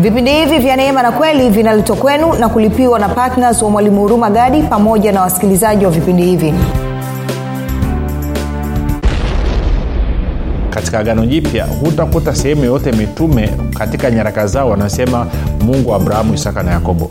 vipindi hivi vya neema na kweli vinaletwa kwenu na kulipiwa na ptns wa mwalimu huruma gadi pamoja na wasikilizaji wa vipindi hivi. Katika agano jipya hutakuta sehemu yoyote mitume katika nyaraka zao wanasema mungu abrahamu isaka na yakobo.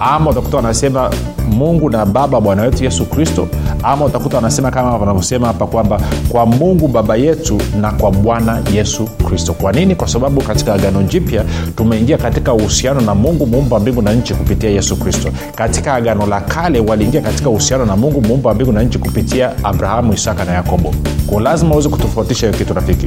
Ama utakuta wanasema mungu na baba bwana wetu yesu kristo ama utakuta wanasema kama wanavyosema hapa kwamba kwa mungu baba yetu na kwa bwana yesu kristo. Kwa nini? Kwa sababu katika agano jipya tumeingia katika uhusiano na mungu muumba wa mbingu na nchi kupitia yesu kristo. Katika agano la kale waliingia katika uhusiano na mungu muumba wa mbingu na nchi kupitia abrahamu isaka na yakobo. Ko lazima uweze kutofautisha hiyo kitu rafiki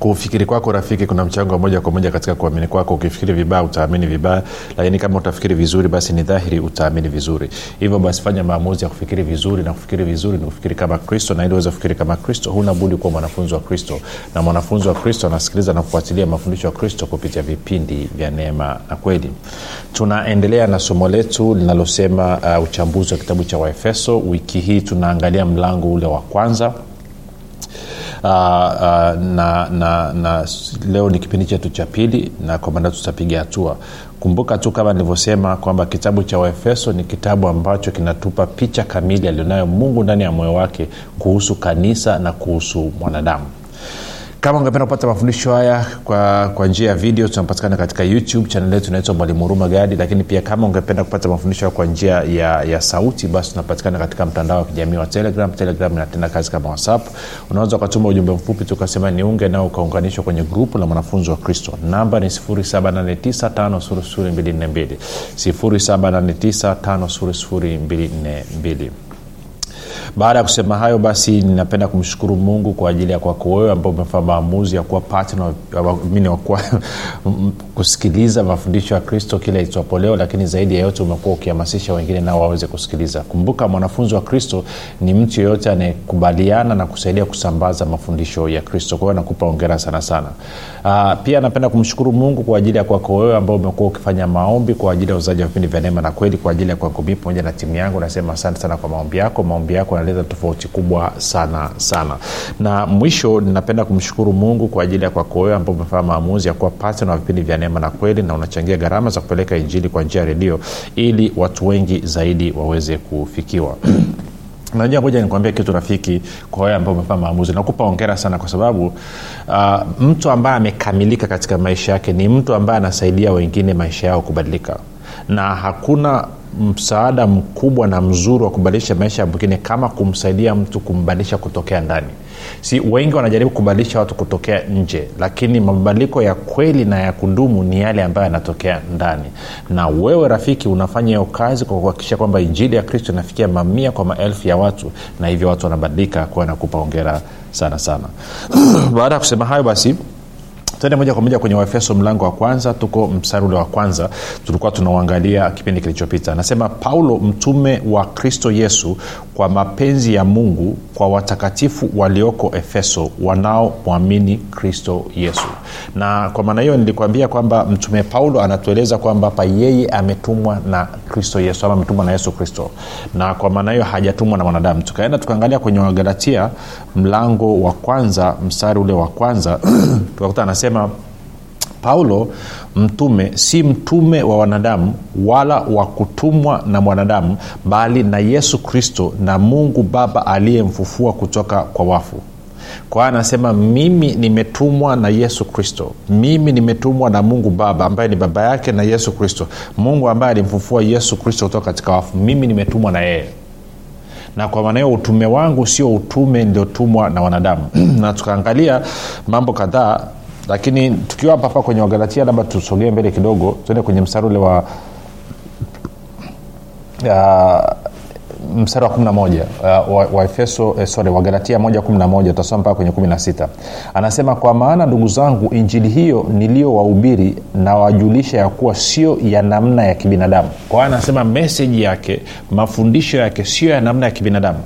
kufikiri kwako rafiki kuna mchango wa moja kwa moja katika kuamini kwako. Ukifikiri vibaya utaamini vibaya. Lakini kama utafikiri vizuri basi ni dhahiri utaamini vizuri. Hivyo basi fanya maamuzi ya kufikiri vizuri na kufikiri vizuri ni kufikiri kama kristo. Na ili uweze kufikiri kama kristo huna budi kuwa mwanafunzi wa kristo. Na mwanafunzi wa kristo anasikiliza na kufuatilia mafundisho ya kristo kupitia vipindi vya neema na kweli. Tunaendelea na somo letu linalosema uh, uchambuzi wa kitabu cha waefeso. Wiki hii tunaangalia mlango ule wa kwanza Uh, uh, na, na, na leo ni kipindi chetu cha pili na kwa maana tutapiga hatua. Kumbuka tu kama nilivyosema kwamba kitabu cha waefeso ni kitabu ambacho kinatupa picha kamili alionayo mungu ndani ya moyo wake kuhusu kanisa na kuhusu mwanadamu kama ungependa kupata mafundisho haya kwa, kwa njia ya video tunapatikana katika youtube chanel yetu inaitwa mwalimu huruma gadi. Lakini pia kama ungependa kupata mafundisho haya kwa njia ya, ya sauti basi tunapatikana katika mtandao wa kijamii wa telegram telegram inatenda kazi kama whatsapp. Unaweza ukatuma ujumbe mfupi tukasema niunge nao ukaunganishwa kwenye grupu la mwanafunzi wa kristo. Namba ni 7895242 7895242 baada ya kusema hayo basi ninapenda kumshukuru mungu kwa ajili ya kwako wewe ambao umefanya maamuzi ya kuwa wakuwa kusikiliza mafundisho ya kristo kila itwapo leo lakini zaidi ya yote umekuwa ukihamasisha wengine nao waweze kusikiliza. Kumbuka mwanafunzi wa kristo ni mtu yeyote anayekubaliana na kusaidia kusambaza mafundisho ya kristo. Kwa hiyo nakupa ongera sana sana. Aa, pia napenda kumshukuru mungu kwa ajili ya kwako wewe ambao umekuwa ukifanya maombi kwa ajili ya uzaji wa vipindi vya neema na kweli kwa ajili ya kwako mii pamoja na timu yangu. Nasema asante sana kwa maombi yako. Maombi yako yanaleta tofauti kubwa sana sana. Na mwisho ninapenda kumshukuru mungu kwa ajili ya kwako wewe ambao umefanya maamuzi ya kuwa patna wa vipindi vya neema na kweli na unachangia gharama za kupeleka injili kwa njia ya redio ili watu wengi zaidi waweze kufikiwa. Najua moja nikuambia kitu rafiki kwa wewe ambao umefanya maamuzi. Nakupa ongera sana kwa sababu uh, mtu ambaye amekamilika katika maisha yake ni mtu ambaye anasaidia wengine maisha yao kubadilika. Na hakuna msaada mkubwa na mzuri wa kubadilisha maisha ya mwingine kama kumsaidia mtu kumbadilisha kutokea ndani si wengi wanajaribu kubadilisha watu kutokea nje lakini mabadiliko ya kweli na ya kudumu ni yale ambayo yanatokea ndani. Na wewe rafiki unafanya hiyo kazi kwa kuhakikisha kwamba injili ya kristo inafikia mamia kwa maelfu ya watu na hivyo watu wanabadilika kuwa nakupa ongera sana sana. Baada ya kusema hayo basi tuende moja kwa moja kwenye waefeso mlango wa kwanza. Tuko mstari ule wa kwanza. Tulikuwa tunauangalia kipindi kilichopita. Anasema paulo mtume wa kristo yesu kwa mapenzi ya mungu kwa watakatifu walioko efeso wanaomwamini kristo yesu. Na kwa maana hiyo nilikuambia kwamba mtume paulo anatueleza kwamba hapa yeye ametumwa na kristo yesu ama ametumwa na yesu kristo. Na kwa maana hiyo hajatumwa na mwanadamu. Tukaenda tukaangalia kwenye wagalatia mlango wa kwanza mstari ule wa kwanza tukakuta anasema paulo mtume si mtume wa wanadamu wala wa kutumwa na mwanadamu bali na yesu kristo na mungu baba aliyemfufua kutoka kwa wafu. Kwa anasema mimi nimetumwa na yesu kristo. Mimi nimetumwa na mungu baba ambaye ni baba yake na yesu kristo. Mungu ambaye alimfufua yesu kristo kutoka katika wafu. Mimi nimetumwa na yeye. Na kwa maana hiyo utume wangu sio utume niliotumwa na wanadamu. Na tukaangalia mambo kadhaa lakini tukiwa hapa kwenye wagalatia labda tusogee mbele kidogo tuende kwenye mstari ule wa uh, mstari wa 11 uh, wa, wa eh, sorry wagalatia 111 utasoma mpaka kwenye 16 anasema kwa maana ndugu zangu injili hiyo niliyowahubiri na wajulisha ya kuwa sio ya namna ya kibinadamu. Kwa anasema meseji yake mafundisho yake sio ya namna ya kibinadamu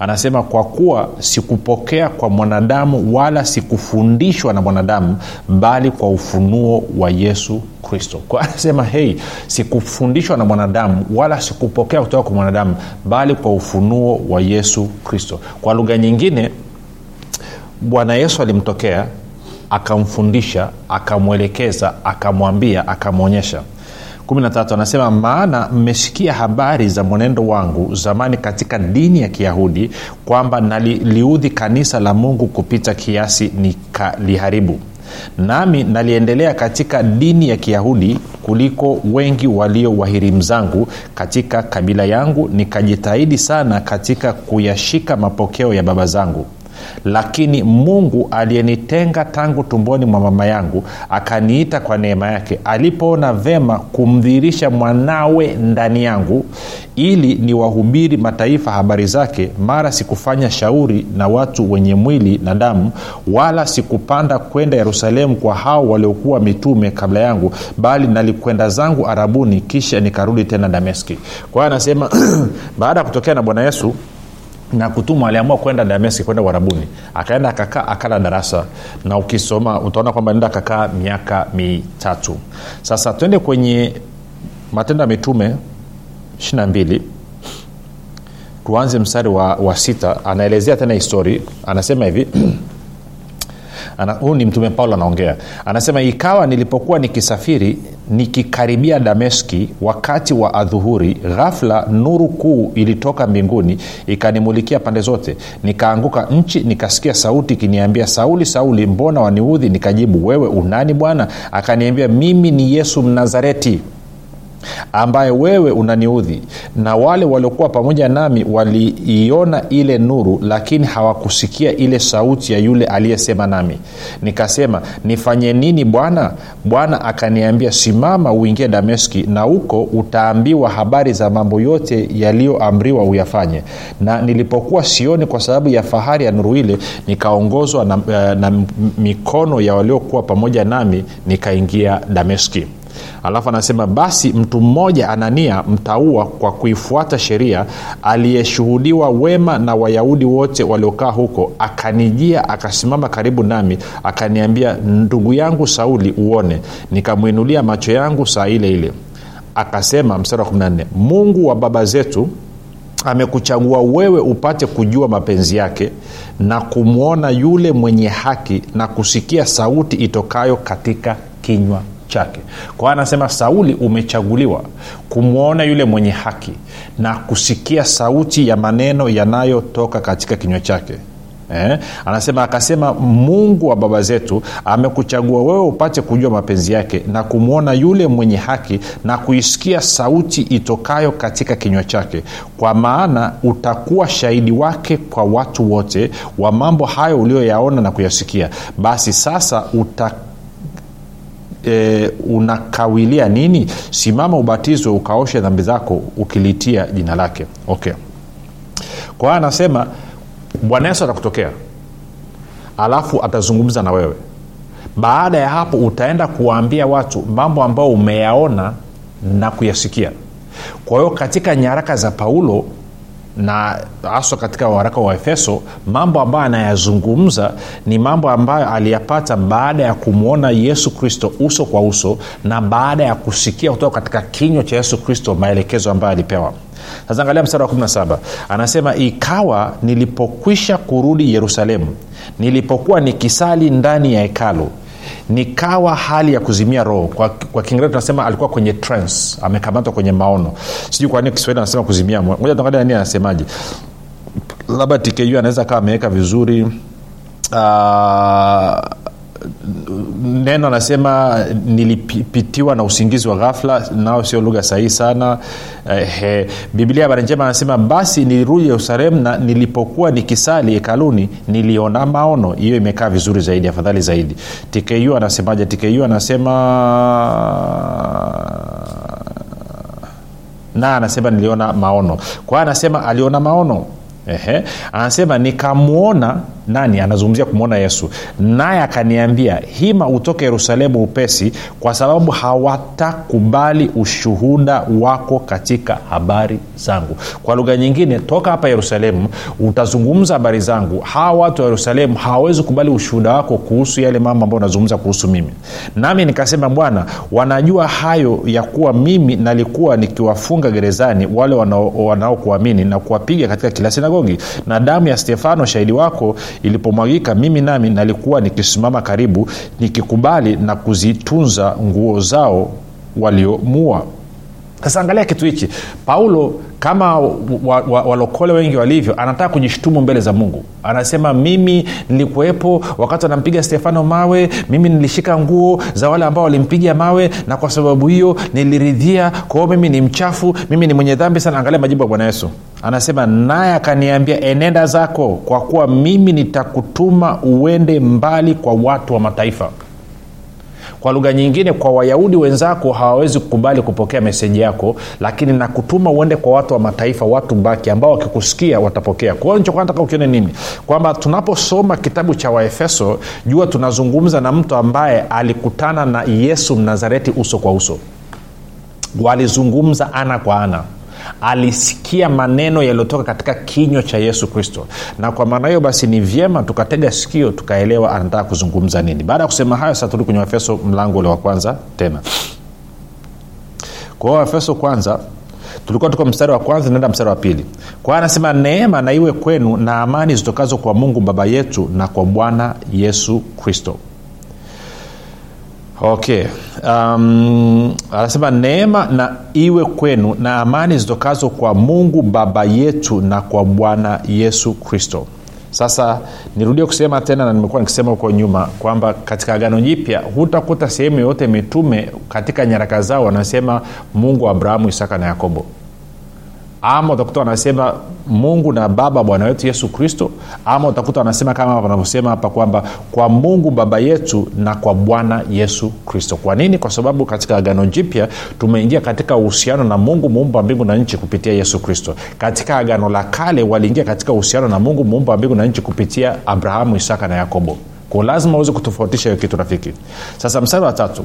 anasema kwa kuwa sikupokea kwa mwanadamu wala sikufundishwa na mwanadamu bali kwa ufunuo wa yesu kristo. Kwa anasema hei sikufundishwa na mwanadamu wala sikupokea kutoka kwa mwanadamu bali kwa ufunuo wa yesu kristo. Kwa lugha nyingine bwana yesu alimtokea akamfundisha akamwelekeza akamwambia akamwonyesha 13 anasema maana mmesikia habari za mwenendo wangu zamani katika dini ya kiyahudi kwamba naliudhi kanisa la mungu kupita kiasi nikaliharibu. Nami naliendelea katika dini ya kiyahudi kuliko wengi walio wahirimu zangu katika kabila yangu nikajitahidi sana katika kuyashika mapokeo ya baba zangu lakini mungu aliyenitenga tangu tumboni mwa mama yangu akaniita kwa neema yake alipoona vema kumdhihirisha mwanawe ndani yangu ili niwahubiri mataifa habari zake mara sikufanya shauri na watu wenye mwili na damu wala sikupanda kwenda yerusalemu kwa hao waliokuwa mitume kabla yangu bali nalikwenda zangu arabuni kisha nikarudi tena dameski. Kwa hiyo anasema baada ya kutokea na bwana yesu na kutumwa aliamua kwenda dameski kwenda uharabuni akaenda akakaa akala darasa. Na ukisoma utaona kwamba nenda akakaa miaka mitatu. Sasa twende kwenye matendo ya mitume 22 tuanze mstari wa, wa sita. Anaelezea tena histori anasema hivi huu ni mtume paulo anaongea. Anasema ikawa nilipokuwa nikisafiri nikikaribia dameski wakati wa adhuhuri ghafla nuru kuu ilitoka mbinguni ikanimulikia pande zote. Nikaanguka nchi nikasikia sauti ikiniambia sauli sauli mbona waniudhi nikajibu wewe unani bwana akaniambia mimi ni yesu mnazareti ambaye wewe unaniudhi. Na wale waliokuwa pamoja nami waliiona ile nuru lakini hawakusikia ile sauti ya yule aliyesema nami. Nikasema nifanye nini bwana? Bwana akaniambia simama uingie dameski na huko utaambiwa habari za mambo yote yaliyoamriwa uyafanye. Na nilipokuwa sioni kwa sababu ya fahari ya nuru ile nikaongozwa na, na mikono ya waliokuwa pamoja nami nikaingia dameski alafu anasema basi mtu mmoja anania mtaua kwa kuifuata sheria aliyeshuhudiwa wema na wayahudi wote waliokaa huko akanijia akasimama karibu nami akaniambia ndugu yangu sauli uone. Nikamwinulia macho yangu saa ile ile. Akasema mstari wa 14 mungu wa baba zetu amekuchagua wewe upate kujua mapenzi yake na kumwona yule mwenye haki na kusikia sauti itokayo katika kinywa chake. Kwa anasema sauli umechaguliwa kumwona yule mwenye haki na kusikia sauti ya maneno yanayotoka katika kinywa chake. Eh, anasema akasema mungu wa baba zetu amekuchagua wewe upate kujua mapenzi yake na kumwona yule mwenye haki na kuisikia sauti itokayo katika kinywa chake. Kwa maana utakuwa shahidi wake kwa watu wote wa mambo hayo ulioyaona na kuyasikia. Basi sasa uta e, unakawilia nini? Simama ubatizwe ukaoshe dhambi zako ukilitia jina lake. Okay. Kwa hiyo anasema bwana yesu atakutokea. Alafu atazungumza na wewe. Baada ya hapo utaenda kuwaambia watu mambo ambayo umeyaona na kuyasikia. Kwa hiyo katika nyaraka za paulo na haswa katika waraka wa efeso mambo ambayo anayazungumza ni mambo ambayo aliyapata baada ya kumwona yesu kristo uso kwa uso na baada ya kusikia kutoka katika kinywa cha yesu kristo maelekezo ambayo alipewa. Sasa angalia mstari wa 17 anasema ikawa nilipokwisha kurudi yerusalemu nilipokuwa nikisali ndani ya hekalu nikawa hali ya kuzimia roho. Kwa, kwa kiingereza tunasema alikuwa kwenye trance amekamatwa kwenye maono. Sijui kwa nini kiswahili anasema kuzimia moja tuangalia nini anasemaje. Labda tku anaweza kawa ameweka vizuri. Uh, neno anasema nilipitiwa na usingizi wa ghafla nao sio lugha sahihi sana. Eh, biblia habari njema anasema basi nilirudi yerusalemu na nilipokuwa nikisali hekaluni niliona maono. Hiyo imekaa vizuri zaidi afadhali zaidi. Tku anasemaje? Tku anasema na anasema niliona maono. Kwa anasema aliona maono Ehe. anasema nikamwona nani? Anazungumzia kumwona yesu. Naye akaniambia hima utoke yerusalemu upesi kwa sababu hawatakubali ushuhuda wako katika habari zangu. Kwa lugha nyingine toka hapa yerusalemu utazungumza habari zangu. Hawa watu wa yerusalemu hawawezi kubali ushuhuda wako kuhusu yale mambo ambayo unazungumza kuhusu mimi. Nami nikasema bwana wanajua hayo ya kuwa mimi nalikuwa nikiwafunga gerezani wale wanaokuamini wanao na kuwapiga katika kila sinagogi na damu ya stefano shahidi wako ilipomwagika mimi nami nalikuwa nikisimama karibu nikikubali na kuzitunza nguo zao waliomua. Sasa angalia kitu hichi. Paulo kama walokole wa, wa, wengi walivyo anataka kujishtumu mbele za mungu. Anasema mimi nilikuwepo wakati wanampiga stefano mawe mimi nilishika nguo za wale ambao walimpiga mawe na kwa sababu hiyo niliridhia kwao mimi ni mchafu mimi ni mwenye dhambi sana. Angalia majibu ya bwana yesu. Anasema naye akaniambia enenda zako kwa kuwa mimi nitakutuma uende mbali kwa watu wa mataifa kwa lugha nyingine kwa wayahudi wenzako hawawezi kukubali kupokea meseji yako lakini nakutuma uende kwa watu wa mataifa watu mbaki ambao wakikusikia watapokea. Kwa hiyo nichokuwa ukione nini? Kwamba tunaposoma kitabu cha waefeso jua tunazungumza na mtu ambaye alikutana na yesu mnazareti uso kwa uso. Walizungumza ana kwa ana alisikia maneno yaliyotoka katika kinywa cha yesu kristo. Na kwa maana hiyo basi ni vyema tukatega sikio tukaelewa anataka kuzungumza nini. Baada ya kusema hayo sasa turudi kwenye waefeso mlango ule wa kwanza tena. Kwa hiyo waefeso kwanza tulikuwa tuko mstari wa kwanza naenda mstari wa pili. Kwa anasema neema na iwe kwenu na amani zitokazo kwa mungu baba yetu na kwa bwana yesu kristo okay um, anasema neema na iwe kwenu na amani zitokazo kwa mungu baba yetu na kwa bwana yesu kristo. Sasa nirudie kusema tena na nimekuwa nikisema huko nyuma kwamba katika agano jipya hutakuta sehemu yoyote mitume katika nyaraka zao wanasema mungu wa abrahamu isaka na yakobo ama utakuta wanasema mungu na baba bwana wetu yesu kristo. Ama utakuta wanasema kama wanavyosema hapa kwamba kwa mungu baba yetu na kwa bwana yesu kristo. Kwa nini? Kwa sababu katika agano jipya tumeingia katika uhusiano na mungu muumba wa mbingu na nchi kupitia yesu kristo. Katika agano la kale waliingia katika uhusiano na mungu muumba wa mbingu na nchi kupitia abrahamu isaka na yakobo. Ko lazima uweze kutofautisha hiyo kitu rafiki. Sasa mstari wa tatu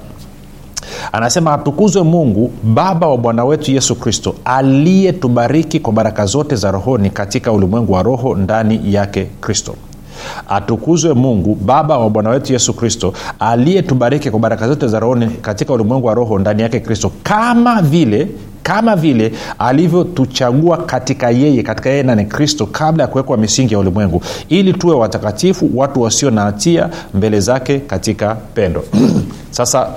anasema atukuzwe mungu baba wa bwana wetu yesu kristo aliyetubariki kwa baraka zote za rohoni katika ulimwengu wa roho ndani yake kristo. Atukuzwe mungu baba wa bwana wetu yesu kristo aliyetubariki kwa baraka zote za rohoni katika ulimwengu wa roho ndani yake kristo kama vile kama vile alivyotuchagua katika yeye katika yeye nani kristo kabla ya kuwekwa misingi ya ulimwengu ili tuwe watakatifu watu wasio na hatia mbele zake katika pendo. Sasa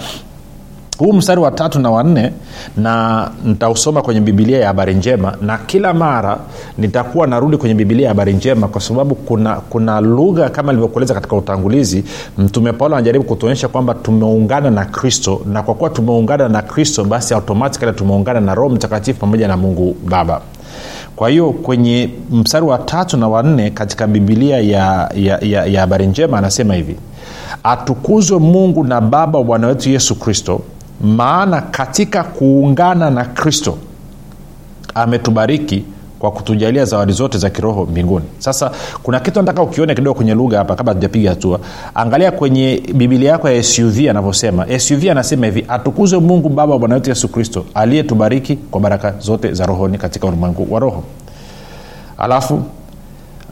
huu mstari wa tatu na wanne na nitausoma kwenye bibilia ya habari njema na kila mara nitakuwa narudi kwenye bibilia ya habari njema kwa sababu kuna kuna lugha kama ilivyokueleza katika utangulizi mtume paulo anajaribu kutuonyesha kwamba tumeungana na kristo na kwa kuwa tumeungana na kristo basi automatikali tumeungana na roho mtakatifu pamoja na mungu baba. Kwa hiyo kwenye mstari wa tatu na wanne katika bibilia ya ya, ya, ya habari njema anasema hivi atukuzwe mungu na baba wa bwana wetu yesu kristo maana katika kuungana na kristo ametubariki kwa kutujalia zawadi zote za kiroho mbinguni. Sasa kuna kitu nataka ukione kidogo kwenye lugha hapa kabla tujapiga hatua. Angalia kwenye bibilia yako ya suv anavyosema. Suv anasema hivi atukuzwe mungu baba wa bwana wetu yesu kristo aliyetubariki kwa baraka zote za rohoni katika ulimwengu wa roho. Alafu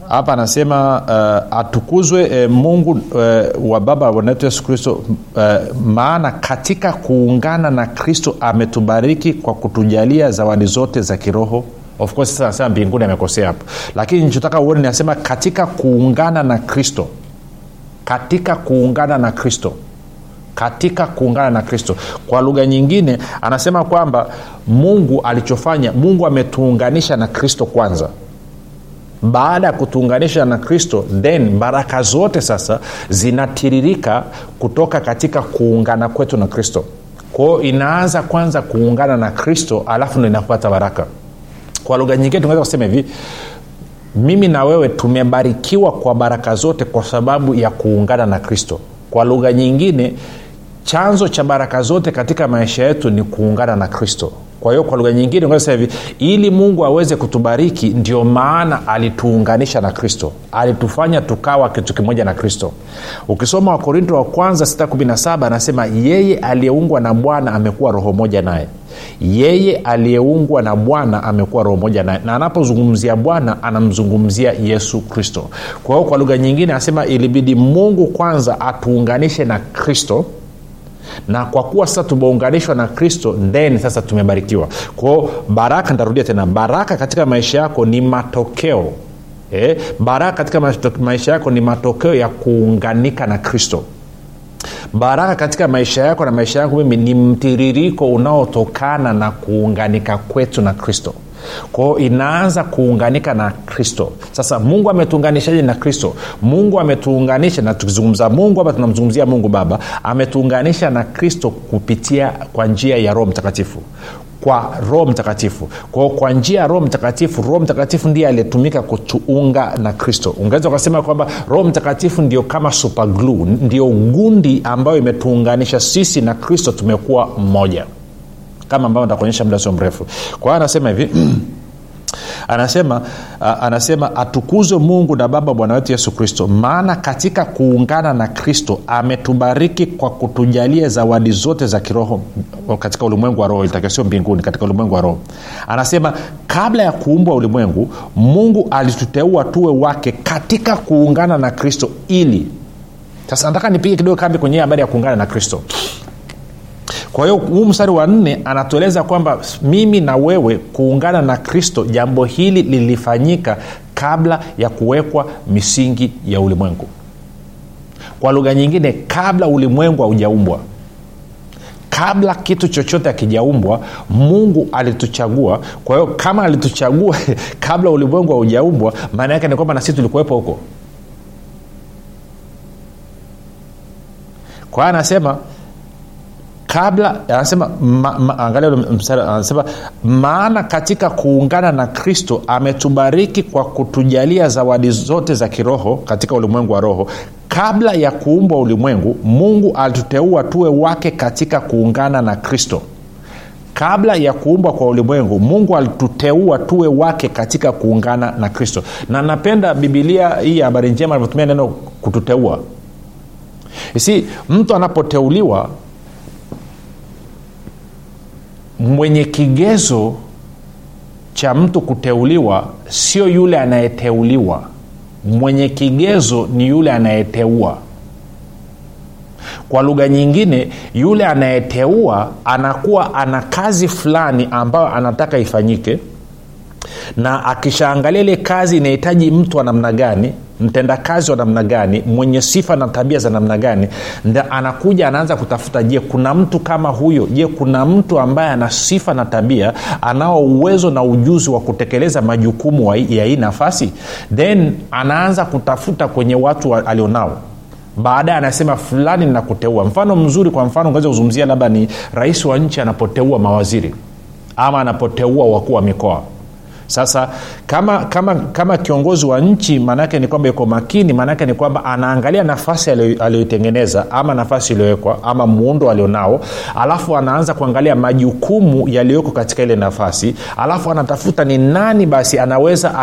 hapa anasema uh, atukuzwe eh, mungu eh, wa baba wa yesu kristo eh, maana katika kuungana na kristo ametubariki kwa kutujalia zawadi zote za kiroho. Of course sasa anasema mbinguni amekosea hapo. Lakini nichotaka uone niasema katika kuungana na kristo katika kuungana na kristo katika kuungana na kristo. Kwa lugha nyingine anasema kwamba mungu alichofanya mungu ametuunganisha na kristo kwanza baada ya kutuunganisha na kristo then baraka zote sasa zinatiririka kutoka katika kuungana kwetu na kristo. Kwao inaanza kwanza kuungana na kristo alafu ndo inapata baraka. Kwa lugha nyingine tunaweza kusema hivi mimi na wewe tumebarikiwa kwa baraka zote kwa sababu ya kuungana na kristo. Kwa lugha nyingine chanzo cha baraka zote katika maisha yetu ni kuungana na kristo kwa hiyo kwa lugha nyingine sema hivi ili mungu aweze kutubariki ndio maana alituunganisha na kristo. Alitufanya tukawa kitu kimoja na kristo. Ukisoma wakorinto wa kwanza 617 anasema yeye aliyeungwa na bwana amekuwa roho moja naye. Yeye aliyeungwa na bwana amekuwa roho moja naye. Na anapozungumzia bwana anamzungumzia yesu kristo. Kwa hiyo kwa lugha nyingine anasema ilibidi mungu kwanza atuunganishe na kristo na kwa kuwa sasa tumeunganishwa na kristo then sasa tumebarikiwa. Kwao baraka nitarudia tena baraka katika maisha yako ni matokeo. Eh, baraka katika maisha yako ni matokeo ya kuunganika na kristo. Baraka katika maisha yako na maisha yangu mimi ni mtiririko unaotokana na kuunganika kwetu na kristo kwao inaanza kuunganika na kristo. Sasa mungu ametuunganishaje na kristo? Mungu ametuunganisha na tukizungumza mungu hapa tunamzungumzia mungu baba ametuunganisha na kristo kupitia kwa njia ya roho mtakatifu. Kwa roho mtakatifu. Kwao kwa njia ya roho mtakatifu roho mtakatifu ndiye aliyetumika kutuunga na kristo. Ungaweza ukasema kwamba roho mtakatifu ndio kama superglue ndio gundi ambayo imetuunganisha sisi na kristo tumekuwa mmoja kama ambavyo nitakuonyesha muda sio mrefu. Kwa hiyo anasema hivi anasema uh, anasema atukuzwe mungu na baba bwana wetu yesu kristo maana katika kuungana na kristo ametubariki kwa kutujalia zawadi zote za kiroho katika ulimwengu wa roho ilitakiwa sio mbinguni katika ulimwengu wa roho. Anasema kabla ya kuumbwa ulimwengu mungu alituteua tuwe wake katika kuungana na kristo ili sasa nataka nipige kidogo kambi kwenye habari ya kuungana na kristo kwa hiyo huu mstari wa nne anatueleza kwamba mimi na wewe kuungana na kristo jambo hili lilifanyika kabla ya kuwekwa misingi ya ulimwengu. Kwa lugha nyingine kabla ulimwengu haujaumbwa kabla kitu chochote akijaumbwa mungu alituchagua. Kwa hiyo kama alituchagua kabla ulimwengu haujaumbwa maana yake ni kwamba na sisi tulikuwepo huko. Kwa hiyo anasema kabla anasema ma, ma, angalia mstari anasema maana katika kuungana na kristo ametubariki kwa kutujalia zawadi zote za kiroho katika ulimwengu wa roho. Kabla ya kuumbwa ulimwengu mungu alituteua tuwe wake katika kuungana na kristo. Kabla ya kuumbwa kwa ulimwengu mungu alituteua tuwe wake katika kuungana na kristo. Na napenda bibilia hii habari njema alivyotumia neno kututeua. Si mtu anapoteuliwa mwenye kigezo cha mtu kuteuliwa sio yule anayeteuliwa. Mwenye kigezo ni yule anayeteua. Kwa lugha nyingine yule anayeteua anakuwa ana kazi fulani ambayo anataka ifanyike na akishaangalia ile kazi inahitaji mtu wa namna gani mtendakazi wa namna gani mwenye sifa na tabia za namna gani nda anakuja anaanza kutafuta je kuna mtu kama huyo? Je kuna mtu ambaye ana sifa na tabia anao uwezo na ujuzi wa kutekeleza majukumu ya hii nafasi? Then anaanza kutafuta kwenye watu alionao. Baadaye anasema fulani nakuteua mfano mzuri kwa mfano ungeweza kuzungumzia labda ni rais wa nchi anapoteua mawaziri ama anapoteua wakuu wa mikoa sasa kama kama kama kiongozi wa nchi maanaake ni kwamba yuko makini maanaake ni kwamba anaangalia nafasi aliyoitengeneza ama nafasi iliyowekwa ama muundo alionao alafu anaanza kuangalia majukumu yaliyoko katika ile nafasi alafu anatafuta ni nani basi anaweza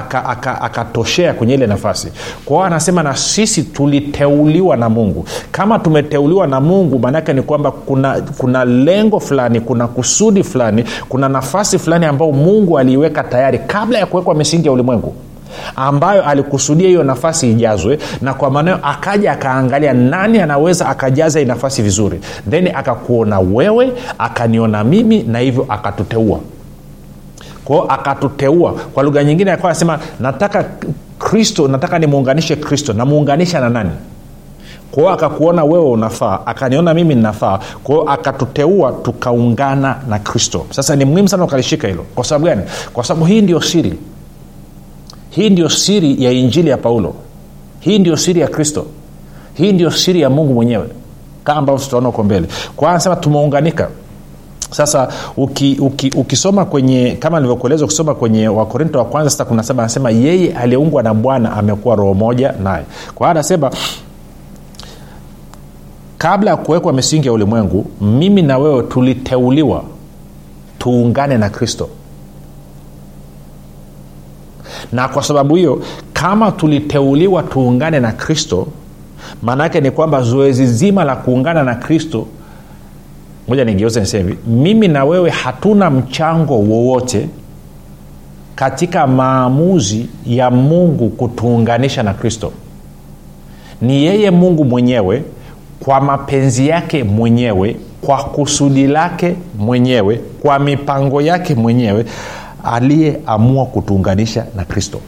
akatoshea aka, aka kwenye ile nafasi. Kwao anasema na sisi tuliteuliwa na mungu. Kama tumeteuliwa na mungu maanaake ni kwamba kuna kuna lengo fulani kuna kusudi fulani kuna nafasi fulani ambayo mungu aliiweka tayari kabla ya kuwekwa misingi ya ulimwengu ambayo alikusudia hiyo nafasi ijazwe na kwa maanao akaja akaangalia nani anaweza akajaza hii nafasi vizuri. Then akakuona wewe akaniona mimi na hivyo akatuteua. Kwao akatuteua. Kwa lugha nyingine akawa anasema nataka kristo nataka nimuunganishe kristo namuunganisha na nani kwao akakuona wewe unafaa akaniona mimi ninafaa. Kwao akatuteua tukaungana na kristo. Sasa ni muhimu sana ukalishika hilo. Kwa sababu gani? Kwa sababu hii ndio siri. Hii ndio siri ya injili ya paulo. Hii ndio siri ya kristo. Hii ndio siri ya mungu mwenyewe. Kama ambavyo tutaona huko mbele. Kwa anasema tumeunganika. Sasa uki, uki, ukisoma kwenye kama nilivyokueleza ukisoma kwenye wakorinto wa kwanza sita kuna saba anasema yeye aliyeungwa na bwana amekuwa roho moja naye. Kwa hiyo anasema kabla ya kuwekwa misingi ya ulimwengu mimi na wewe tuliteuliwa tuungane na kristo. Na kwa sababu hiyo kama tuliteuliwa tuungane na kristo maana ni kwamba zoezi zima la kuungana na kristo moja nigeuze niseme mimi na wewe hatuna mchango wowote katika maamuzi ya mungu kutuunganisha na kristo. Ni yeye mungu mwenyewe kwa mapenzi yake mwenyewe kwa kusudi lake mwenyewe kwa mipango yake mwenyewe aliyeamua kutuunganisha na kristo.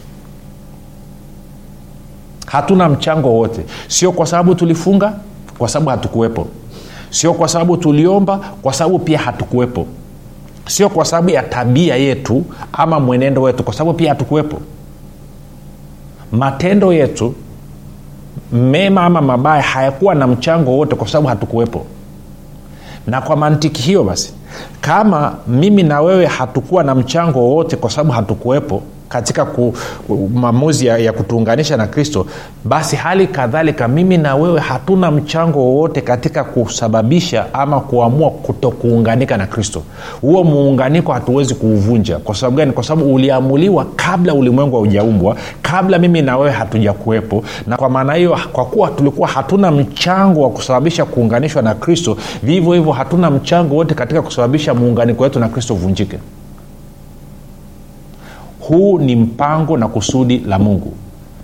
Hatuna mchango wowote. Sio kwa sababu tulifunga kwa sababu hatukuwepo. Sio kwa sababu tuliomba kwa sababu pia hatukuwepo. Sio kwa sababu ya tabia yetu ama mwenendo wetu kwa sababu pia hatukuwepo. Matendo yetu mema ama mabaya hayakuwa na mchango wote kwa sababu hatukuwepo. Na kwa mantiki hiyo basi kama mimi na wewe hatukuwa na mchango wowote kwa sababu hatukuwepo katika ku, maamuzi ya, ya kutuunganisha na kristo basi hali kadhalika mimi na wewe hatuna mchango wowote katika kusababisha ama kuamua kutokuunganika na kristo. Huo muunganiko hatuwezi kuuvunja. Kwa sababu gani? Kwa sababu uliamuliwa kabla ulimwengu haujaumbwa kabla mimi na wewe hatujakuwepo. Na kwa maana hiyo kwa kuwa tulikuwa hatuna mchango wa kusababisha kuunganishwa na kristo vivyo hivyo hatuna mchango wote katika kusababisha muunganiko wetu na kristo uvunjike huu ni mpango na kusudi la mungu.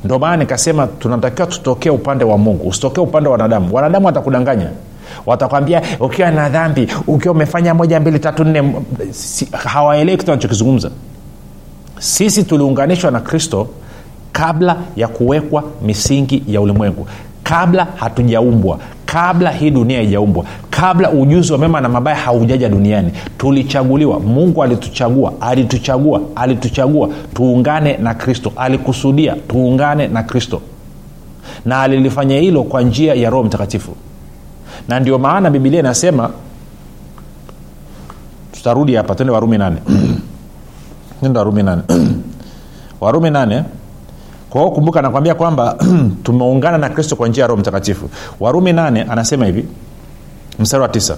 Ndio maana nikasema tunatakiwa tutokee upande wa mungu. Usitokee upande wa wanadamu. Wanadamu watakudanganya. Watakwambia ukiwa na dhambi ukiwa umefanya moja mbili tatu nne si, hawaelewi kitu anachokizungumza sisi tuliunganishwa na kristo kabla ya kuwekwa misingi ya ulimwengu. Kabla hatujaumbwa kabla hii dunia haijaumbwa kabla ujuzi wa mema na mabaya haujaja duniani tulichaguliwa. Mungu alituchagua alituchagua alituchagua. Tuungane na kristo. Alikusudia tuungane na kristo. Na alilifanya hilo kwa njia ya roho mtakatifu. Na ndio maana bibilia inasema tutarudi hapa twende warumi nane. Nenda warumi nane. Warumi nane kwa hiyo kumbuka nakwambia kwamba tumeungana na kristo kwa njia ya roho mtakatifu. Warumi nane anasema hivi mstari wa tisa.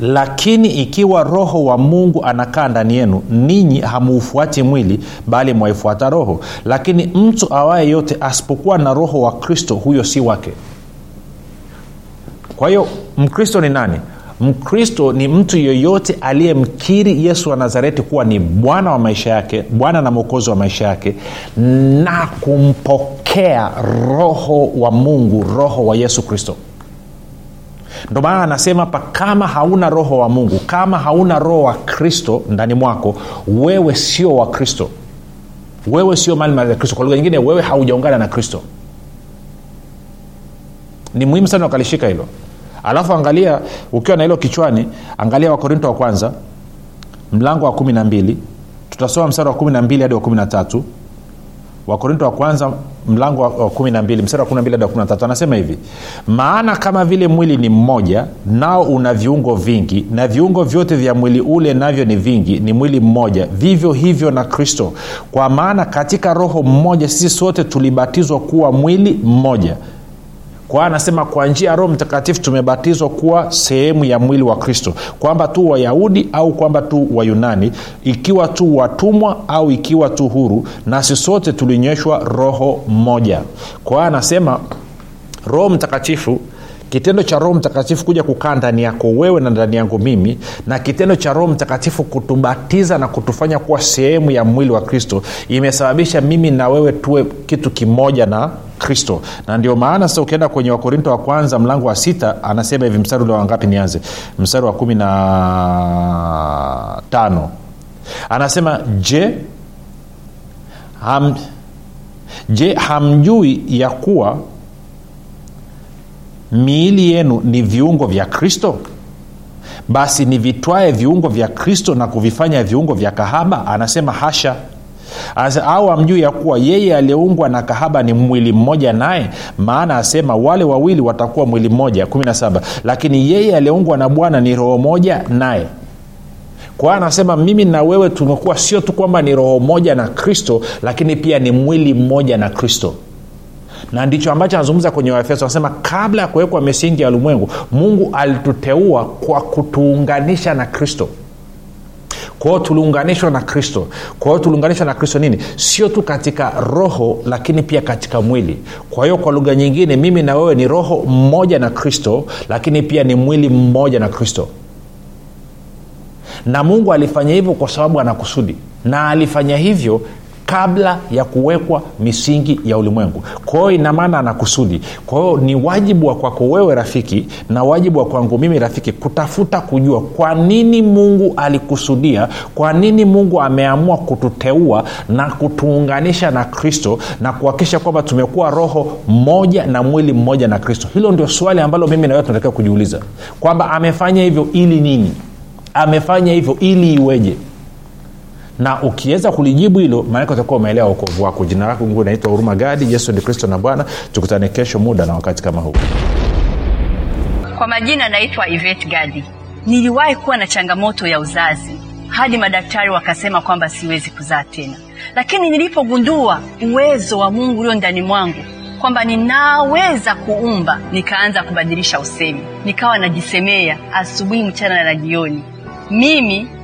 Lakini ikiwa roho wa mungu anakaa ndani yenu ninyi hamuufuati mwili bali mwaifuata roho. Lakini mtu awaye yote asipokuwa na roho wa kristo huyo si wake. Kwa hiyo mkristo ni nani mkristo ni mtu yeyote aliyemkiri yesu wa nazareti kuwa ni bwana wa maisha yake bwana na mwokozi wa maisha yake na kumpokea roho wa mungu roho wa yesu kristo. Ndo maana anasema hapa kama hauna roho wa mungu kama hauna roho wa kristo ndani mwako wewe sio wa kristo. Wewe sio mali ya kristo. Kwa lugha nyingine wewe haujaungana na kristo. Ni muhimu sana ukalishika hilo alafu angalia ukiwa na hilo kichwani angalia wakorinto wa kwanza mlango wa kumi na mbili. Tutasoma mstari wa kumi na mbili hadi wa kumi na tatu. Wakorinto wa kwanza mlango wa kumi na mbili mstari wa kumi na mbili hadi wa kumi na tatu. Anasema hivi maana kama vile mwili ni mmoja nao una viungo vingi na viungo vyote vya mwili ule navyo ni vingi ni mwili mmoja. Vivyo hivyo na kristo. Kwa maana katika roho mmoja sisi sote tulibatizwa kuwa mwili mmoja kwa anasema kwa njia ya roho mtakatifu tumebatizwa kuwa sehemu ya mwili wa kristo. Kwamba tu wayahudi au kwamba tu wayunani ikiwa tu watumwa au ikiwa tu huru nasi sote tulinyweshwa roho mmoja kwa anasema roho mtakatifu kitendo cha roho mtakatifu kuja kukaa ndani yako wewe na ndani yangu mimi na kitendo cha roho mtakatifu kutubatiza na kutufanya kuwa sehemu ya mwili wa kristo imesababisha mimi na wewe tuwe kitu kimoja na kristo. Na ndio maana sasa ukienda kwenye wakorinto wa kwanza mlango wa sita anasema hivi mstari ule wangapi nianze? Mstari wa kumi na tano. Anasema je ham, je hamjui ya kuwa miili yenu ni viungo vya kristo? Basi nivitwae viungo vya kristo na kuvifanya viungo vya kahaba? Anasema hasha au amjui ya kuwa yeye aliyeungwa na kahaba ni mwili mmoja naye? Maana asema wale wawili watakuwa mwili mmoja. 17 lakini yeye aliyeungwa na bwana ni roho moja naye. Kwa anasema mimi na wewe tumekuwa sio tu kwamba ni roho moja na kristo lakini pia ni mwili mmoja na kristo. Na ndicho ambacho anazungumza kwenye waefeso. Anasema kabla ya kuwekwa misingi ya ulimwengu mungu alituteua kwa kutuunganisha na kristo kwa hiyo tuliunganishwa na kristo. Kwa hiyo tuliunganishwa na kristo nini? Sio tu katika roho lakini pia katika mwili. Kwa hiyo kwa lugha nyingine mimi na wewe ni roho mmoja na kristo lakini pia ni mwili mmoja na kristo. Na mungu alifanya hivyo kwa sababu ana kusudi na alifanya hivyo kabla ya kuwekwa misingi ya ulimwengu. Kwa hiyo inamaana ana kusudi. Kwa ni wajibu wa kwako wewe rafiki na wajibu wa kwangu mimi rafiki kutafuta kujua kwa nini mungu alikusudia kwa nini mungu ameamua kututeua na kutuunganisha na kristo na kuhakikisha kwamba tumekuwa roho mmoja na mwili mmoja na kristo. Hilo ndio swali ambalo mimi na wewe tunatakiwa kujiuliza. Kwamba amefanya hivyo ili nini? Amefanya hivyo ili iweje na ukiweza kulijibu hilo maanake utakuwa umeelewa ukovu wako. Jina lako nguu naitwa huruma gadi yesu ni kristo na bwana. Tukutane kesho muda na wakati kama huu. Kwa majina naitwa ivet gadi. Niliwahi kuwa na changamoto ya uzazi hadi madaktari wakasema kwamba siwezi kuzaa tena. Lakini nilipogundua uwezo wa mungu ulio ndani mwangu kwamba ninaweza kuumba nikaanza kubadilisha usemi. Nikawa najisemea asubuhi mchana na jioni. Mimi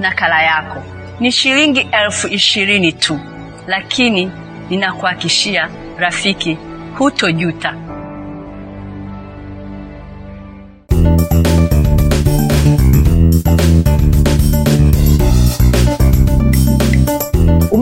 nakala yako. Ni shilingi elfu ishirini tu lakini ninakuhakishia rafiki hutojuta